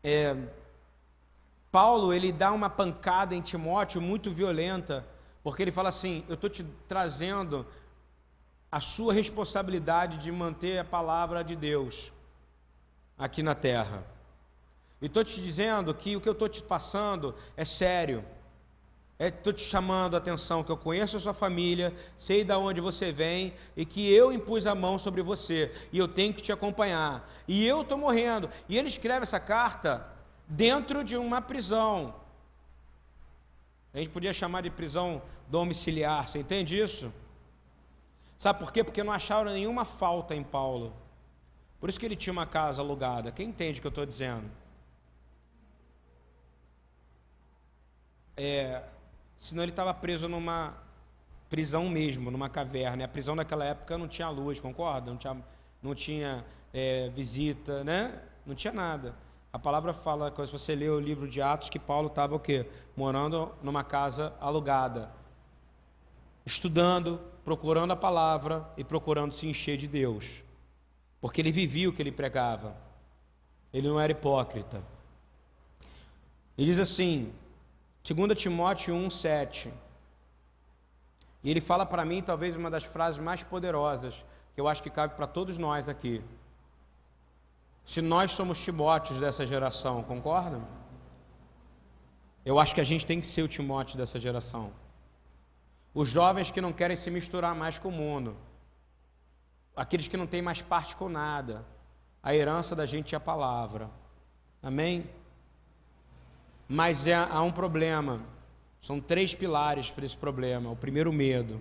[SPEAKER 1] é, Paulo ele dá uma pancada em Timóteo muito violenta, porque ele fala assim: Eu estou te trazendo a sua responsabilidade de manter a palavra de Deus aqui na terra. E estou te dizendo que o que eu estou te passando é sério. Estou é, te chamando a atenção que eu conheço a sua família, sei de onde você vem e que eu impus a mão sobre você e eu tenho que te acompanhar. E eu estou morrendo. E ele escreve essa carta dentro de uma prisão. A gente podia chamar de prisão domiciliar, você entende isso? Sabe por quê? Porque não acharam nenhuma falta em Paulo. Por isso que ele tinha uma casa alugada. Quem entende o que eu estou dizendo? É, senão ele estava preso numa prisão mesmo, numa caverna. A prisão naquela época não tinha luz, concorda? Não tinha, não tinha é, visita, né? Não tinha nada. A palavra fala, se você lê o livro de Atos, que Paulo estava o quê? Morando numa casa alugada estudando, procurando a palavra e procurando se encher de Deus, porque ele vivia o que ele pregava, ele não era hipócrita. Ele diz assim, 2 Timóteo 1, 7, e ele fala para mim talvez uma das frases mais poderosas, que eu acho que cabe para todos nós aqui. Se nós somos Timóteos dessa geração, concordam? Eu acho que a gente tem que ser o Timóteo dessa geração. Os jovens que não querem se misturar mais com o mundo. Aqueles que não têm mais parte com nada. A herança da gente é a palavra. Amém? Mas é, há um problema. São três pilares para esse problema. O primeiro, medo.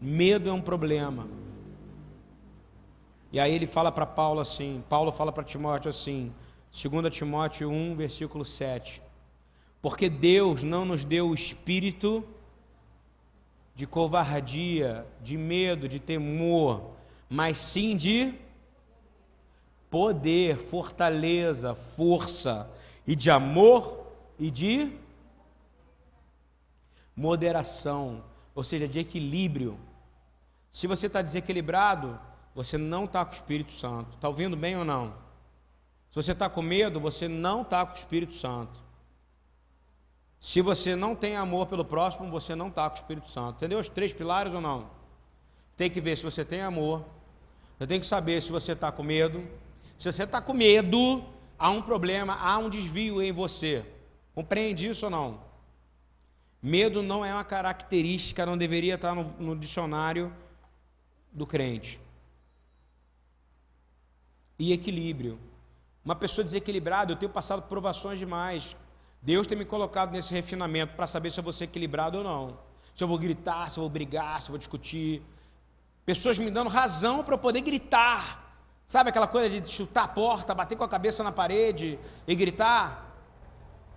[SPEAKER 1] Medo é um problema. E aí ele fala para Paulo assim, Paulo fala para Timóteo assim, 2 Timóteo 1, versículo 7. Porque Deus não nos deu o espírito de covardia, de medo, de temor, mas sim de poder, fortaleza, força e de amor e de moderação, ou seja, de equilíbrio. Se você está desequilibrado, você não está com o Espírito Santo. Está ouvindo bem ou não? Se você está com medo, você não está com o Espírito Santo. Se você não tem amor pelo próximo, você não está com o Espírito Santo. Entendeu os três pilares ou não? Tem que ver se você tem amor. Você tem que saber se você está com medo. Se você está com medo, há um problema, há um desvio em você. Compreende isso ou não? Medo não é uma característica, não deveria estar no, no dicionário do crente. E equilíbrio. Uma pessoa desequilibrada, eu tenho passado provações demais. Deus tem me colocado nesse refinamento para saber se eu vou ser equilibrado ou não. Se eu vou gritar, se eu vou brigar, se eu vou discutir. Pessoas me dando razão para eu poder gritar. Sabe aquela coisa de chutar a porta, bater com a cabeça na parede e gritar?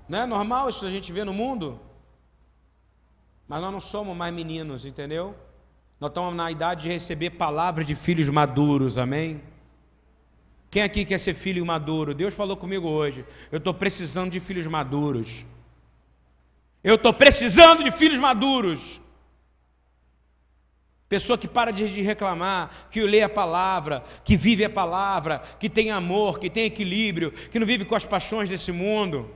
[SPEAKER 1] Não é normal isso a gente vê no mundo? Mas nós não somos mais meninos, entendeu? Nós estamos na idade de receber palavras de filhos maduros, amém? Quem aqui quer ser filho maduro? Deus falou comigo hoje. Eu estou precisando de filhos maduros. Eu estou precisando de filhos maduros. Pessoa que para de reclamar, que lê a palavra, que vive a palavra, que tem amor, que tem equilíbrio, que não vive com as paixões desse mundo.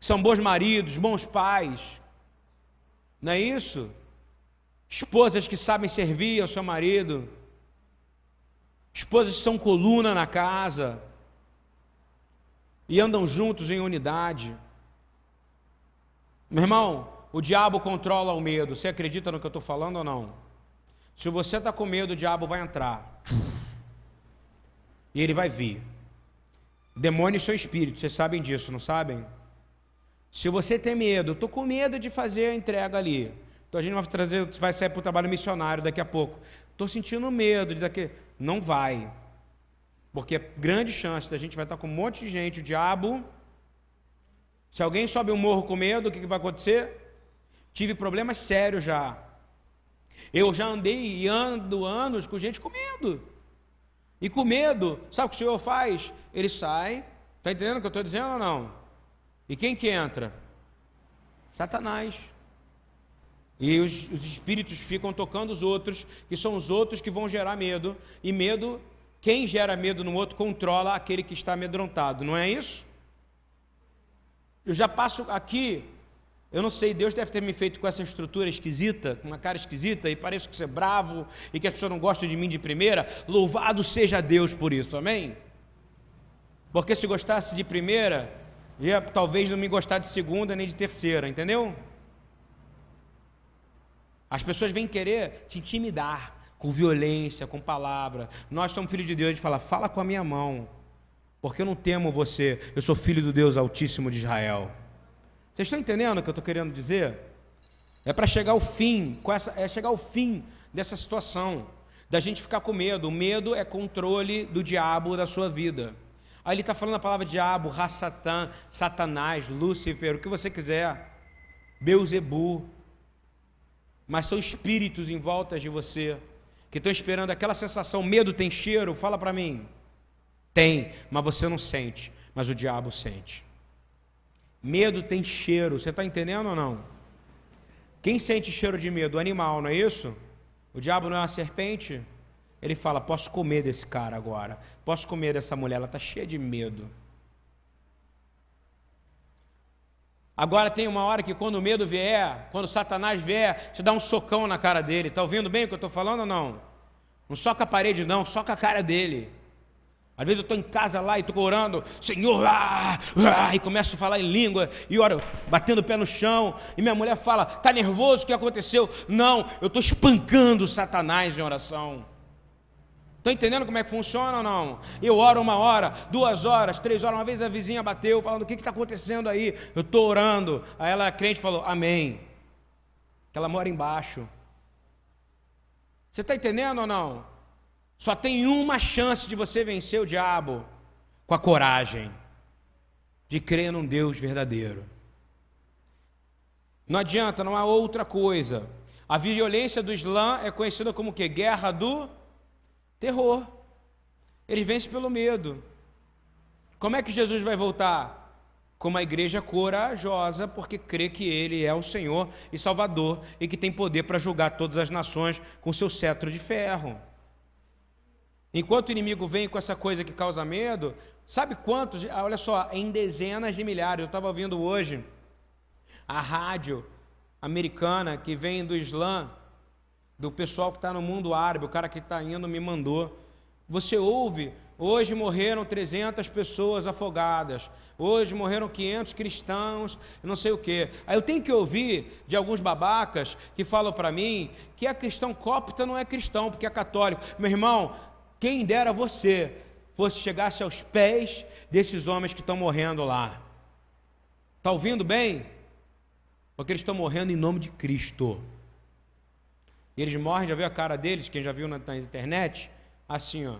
[SPEAKER 1] São bons maridos, bons pais. Não é isso? Esposas que sabem servir ao seu marido Esposas são coluna na casa e andam juntos em unidade. Meu irmão, o diabo controla o medo. Você acredita no que eu estou falando ou não? Se você está com medo, o diabo vai entrar. E ele vai vir. Demônio e seu espírito, vocês sabem disso, não sabem? Se você tem medo, estou com medo de fazer a entrega ali. Então a gente vai trazer, vai sair para o trabalho missionário daqui a pouco. Estou sentindo medo de daqui. Não vai. Porque é grande chance da gente vai estar com um monte de gente, o diabo. Se alguém sobe um morro com medo, o que, que vai acontecer? Tive problemas sérios já. Eu já andei e ando anos com gente com medo. E com medo, sabe o que o Senhor faz? Ele sai. Está entendendo o que eu estou dizendo ou não? E quem que entra? Satanás. E os, os, espíritos ficam tocando os outros, que são os outros que vão gerar medo. E medo, quem gera medo no outro, controla aquele que está amedrontado, não é isso? Eu já passo aqui, eu não sei, Deus deve ter me feito com essa estrutura esquisita, com uma cara esquisita, e pareço que ser bravo, e que as pessoas não gostam de mim de primeira. Louvado seja Deus por isso, amém? Porque se gostasse de primeira, ia talvez não me gostar de segunda nem de terceira, entendeu? As pessoas vêm querer te intimidar com violência, com palavra. Nós somos filhos de Deus, a gente fala, fala com a minha mão, porque eu não temo você, eu sou filho do Deus Altíssimo de Israel. Vocês estão entendendo o que eu estou querendo dizer? É para chegar ao fim, essa, é chegar ao fim dessa situação, da gente ficar com medo. O medo é controle do diabo da sua vida. Aí ele está falando a palavra diabo, Rassatã, Satanás, Lúcifer, o que você quiser, Beuzebu, mas são espíritos em volta de você que estão esperando aquela sensação. Medo tem cheiro? Fala para mim. Tem, mas você não sente, mas o diabo sente. Medo tem cheiro, você está entendendo ou não? Quem sente cheiro de medo? O animal, não é isso? O diabo não é uma serpente? Ele fala: Posso comer desse cara agora, posso comer dessa mulher, ela está cheia de medo. Agora tem uma hora que quando o medo vier, quando Satanás vier, te dá um socão na cara dele. Está ouvindo bem o que eu estou falando ou não? Não soca a parede, não, soca a cara dele. Às vezes eu estou em casa lá e estou orando, Senhor, ah, ah, e começo a falar em língua, e oro, batendo o pé no chão, e minha mulher fala, está nervoso, o que aconteceu? Não, eu estou espancando Satanás em oração. Estão entendendo como é que funciona ou não? Eu oro uma hora, duas horas, três horas. Uma vez a vizinha bateu, falando: O que está acontecendo aí? Eu estou orando. Aí ela, a crente, falou: Amém. Que ela mora embaixo. Você está entendendo ou não? Só tem uma chance de você vencer o diabo com a coragem de crer num Deus verdadeiro. Não adianta, não há outra coisa. A violência do Islã é conhecida como que? Guerra do Terror. Ele vence pelo medo. Como é que Jesus vai voltar? Com uma igreja corajosa, porque crê que Ele é o Senhor e Salvador e que tem poder para julgar todas as nações com seu cetro de ferro. Enquanto o inimigo vem com essa coisa que causa medo, sabe quantos? Ah, olha só, em dezenas de milhares. Eu estava ouvindo hoje a rádio americana que vem do Islã do pessoal que está no mundo árabe, o cara que está indo me mandou. Você ouve, hoje morreram 300 pessoas afogadas, hoje morreram 500 cristãos, não sei o quê. Aí eu tenho que ouvir de alguns babacas que falam para mim que a cristão cópita não é cristão, porque é católico. Meu irmão, quem dera você fosse chegasse aos pés desses homens que estão morrendo lá. Está ouvindo bem? Porque eles estão morrendo em nome de Cristo. E eles morrem, já viu a cara deles, quem já viu na, na internet? Assim, ó.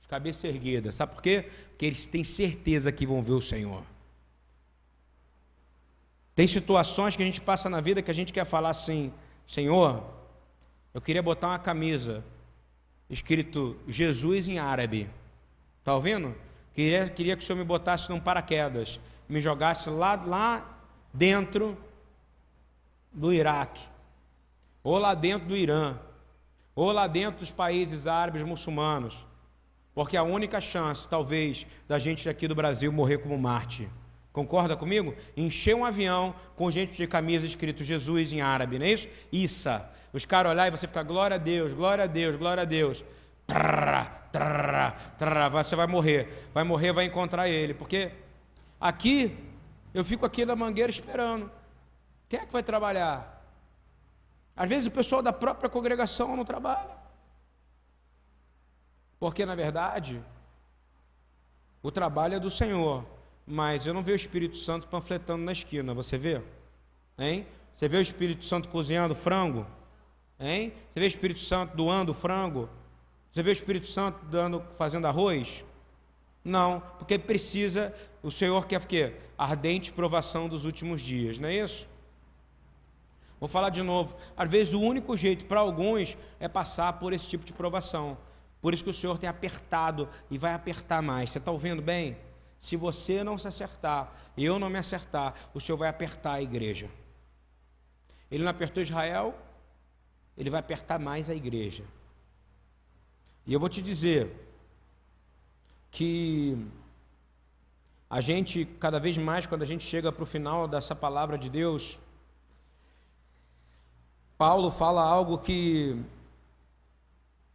[SPEAKER 1] De cabeça erguida. Sabe por quê? Porque eles têm certeza que vão ver o Senhor. Tem situações que a gente passa na vida que a gente quer falar assim: Senhor, eu queria botar uma camisa escrito Jesus em árabe. Está ouvindo? Queria, queria que o Senhor me botasse num paraquedas, me jogasse lá, lá dentro do Iraque, ou lá dentro do Irã, ou lá dentro dos países árabes muçulmanos, porque a única chance, talvez, da gente aqui do Brasil morrer como Marte. Concorda comigo? Encher um avião com gente de camisa escrito Jesus em árabe, não é isso? Issa. Os caras olhar e você ficar, glória a Deus, glória a Deus, glória a Deus. Trará, trará, trará, você vai morrer. Vai morrer, vai encontrar ele. Porque aqui, eu fico aqui na mangueira esperando. Quem é que vai trabalhar? Às vezes o pessoal da própria congregação não trabalha. Porque, na verdade, o trabalho é do Senhor mas eu não vejo o Espírito Santo panfletando na esquina, você vê? Hein? Você vê o Espírito Santo cozinhando frango? Hein? Você vê o Espírito Santo doando frango? Você vê o Espírito Santo dando, fazendo arroz? Não, porque precisa, o Senhor quer o quê? Ardente provação dos últimos dias, não é isso? Vou falar de novo. Às vezes o único jeito para alguns é passar por esse tipo de provação. Por isso que o Senhor tem apertado e vai apertar mais. Você está ouvindo bem? Se você não se acertar, eu não me acertar, o Senhor vai apertar a igreja. Ele não apertou Israel, ele vai apertar mais a igreja. E eu vou te dizer que a gente, cada vez mais, quando a gente chega para o final dessa palavra de Deus, Paulo fala algo que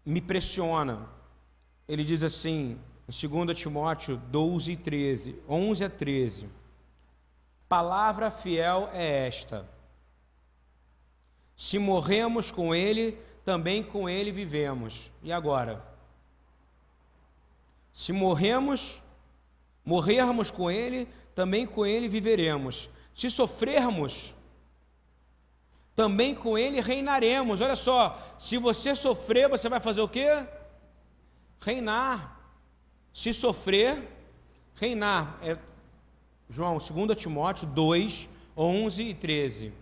[SPEAKER 1] me pressiona. Ele diz assim: 2 Timóteo 12 e 13, 11 a 13. Palavra fiel é esta: Se morremos com Ele, também com Ele vivemos. E agora? Se morremos, morrermos com Ele, também com Ele viveremos. Se sofrermos, também com Ele reinaremos. Olha só, se você sofrer, você vai fazer o quê? Reinar. Se sofrer, reinar. É João, 2 Timóteo 2, 11 e 13.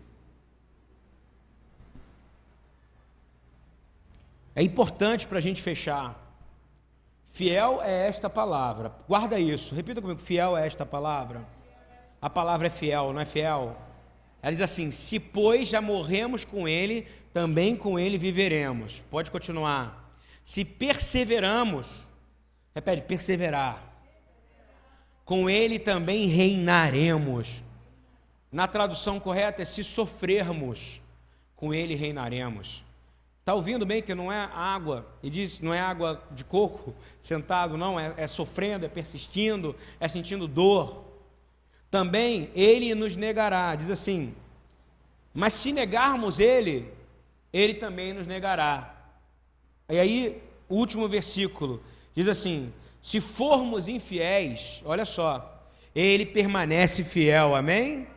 [SPEAKER 1] É importante para a gente fechar. Fiel é esta palavra. Guarda isso. Repita comigo. Fiel é esta palavra. A palavra é fiel, não é fiel? Ela diz assim: Se pois já morremos com Ele, também com Ele viveremos. Pode continuar. Se perseveramos, Repete, perseverar. Com ele também reinaremos. Na tradução correta é se sofrermos, com ele reinaremos. Está ouvindo bem que não é água, e diz, não é água de coco sentado, não, é, é sofrendo, é persistindo, é sentindo dor. Também ele nos negará, diz assim, mas se negarmos ele, ele também nos negará. E aí, o último versículo, Diz assim: se formos infiéis, olha só, ele permanece fiel, amém?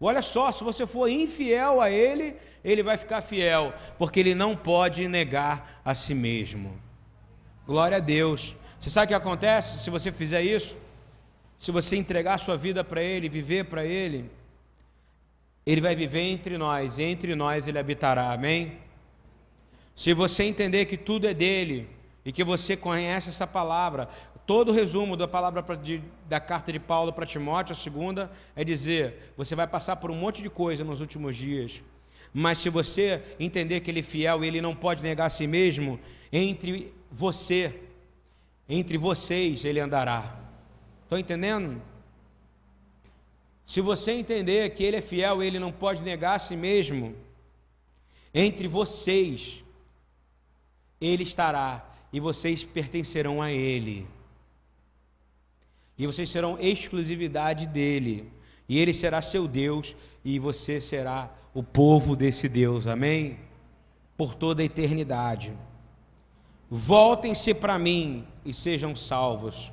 [SPEAKER 1] Olha só, se você for infiel a ele, ele vai ficar fiel, porque ele não pode negar a si mesmo. Glória a Deus. Você sabe o que acontece se você fizer isso? Se você entregar sua vida para ele, viver para ele, ele vai viver entre nós, entre nós ele habitará, amém? Se você entender que tudo é dele, e que você conhece essa palavra. Todo o resumo da palavra de, da carta de Paulo para Timóteo, a segunda, é dizer: você vai passar por um monte de coisa nos últimos dias, mas se você entender que ele é fiel e ele não pode negar a si mesmo, entre você, entre vocês, ele andará. Estão entendendo? Se você entender que ele é fiel ele não pode negar a si mesmo, entre vocês, ele estará e vocês pertencerão a Ele. E vocês serão exclusividade dele. E Ele será seu Deus e você será o povo desse Deus. Amém? Por toda a eternidade. Voltem-se para mim e sejam salvos.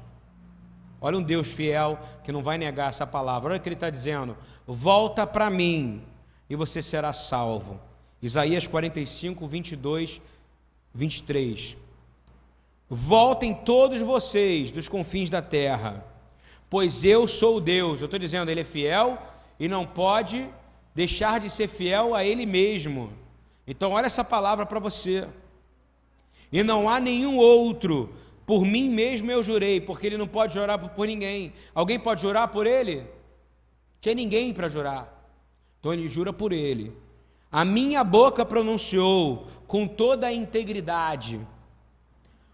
[SPEAKER 1] Olha um Deus fiel que não vai negar essa palavra. Olha o que ele está dizendo: volta para mim e você será salvo. Isaías 45, 22, 23. Voltem todos vocês dos confins da terra, pois eu sou Deus. Eu estou dizendo, ele é fiel e não pode deixar de ser fiel a ele mesmo. Então, olha essa palavra para você. E não há nenhum outro por mim mesmo eu jurei, porque ele não pode jurar por ninguém. Alguém pode jurar por ele? Tinha ninguém para jurar. Então ele jura por ele. A minha boca pronunciou com toda a integridade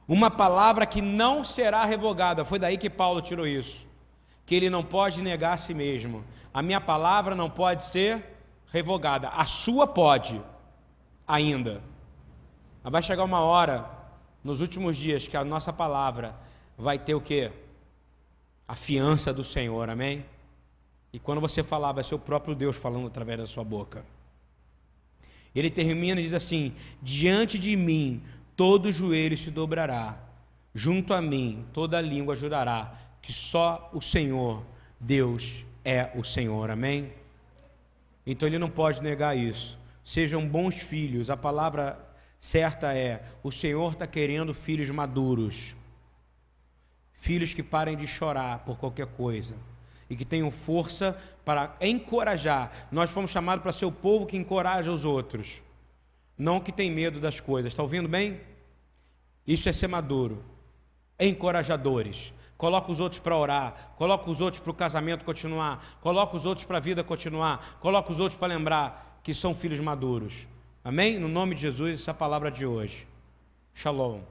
[SPEAKER 1] uma palavra que não será revogada. Foi daí que Paulo tirou isso. Que ele não pode negar a si mesmo. A minha palavra não pode ser revogada. A sua pode, ainda. Mas vai chegar uma hora nos últimos dias que a nossa palavra vai ter o que? A fiança do Senhor, amém? E quando você falar, vai ser o próprio Deus falando através da sua boca. Ele termina e diz assim: Diante de mim todo joelho se dobrará, junto a mim toda língua jurará que só o Senhor, Deus, é o Senhor, amém? Então ele não pode negar isso. Sejam bons filhos, a palavra certa é: o Senhor está querendo filhos maduros, filhos que parem de chorar por qualquer coisa e que tenham força para encorajar. Nós fomos chamados para ser o povo que encoraja os outros, não que tem medo das coisas. Está ouvindo bem? Isso é ser maduro. Encorajadores. Coloca os outros para orar, coloca os outros para o casamento continuar, coloca os outros para a vida continuar, coloca os outros para lembrar que são filhos maduros. Amém? No nome de Jesus, essa é palavra de hoje. Shalom.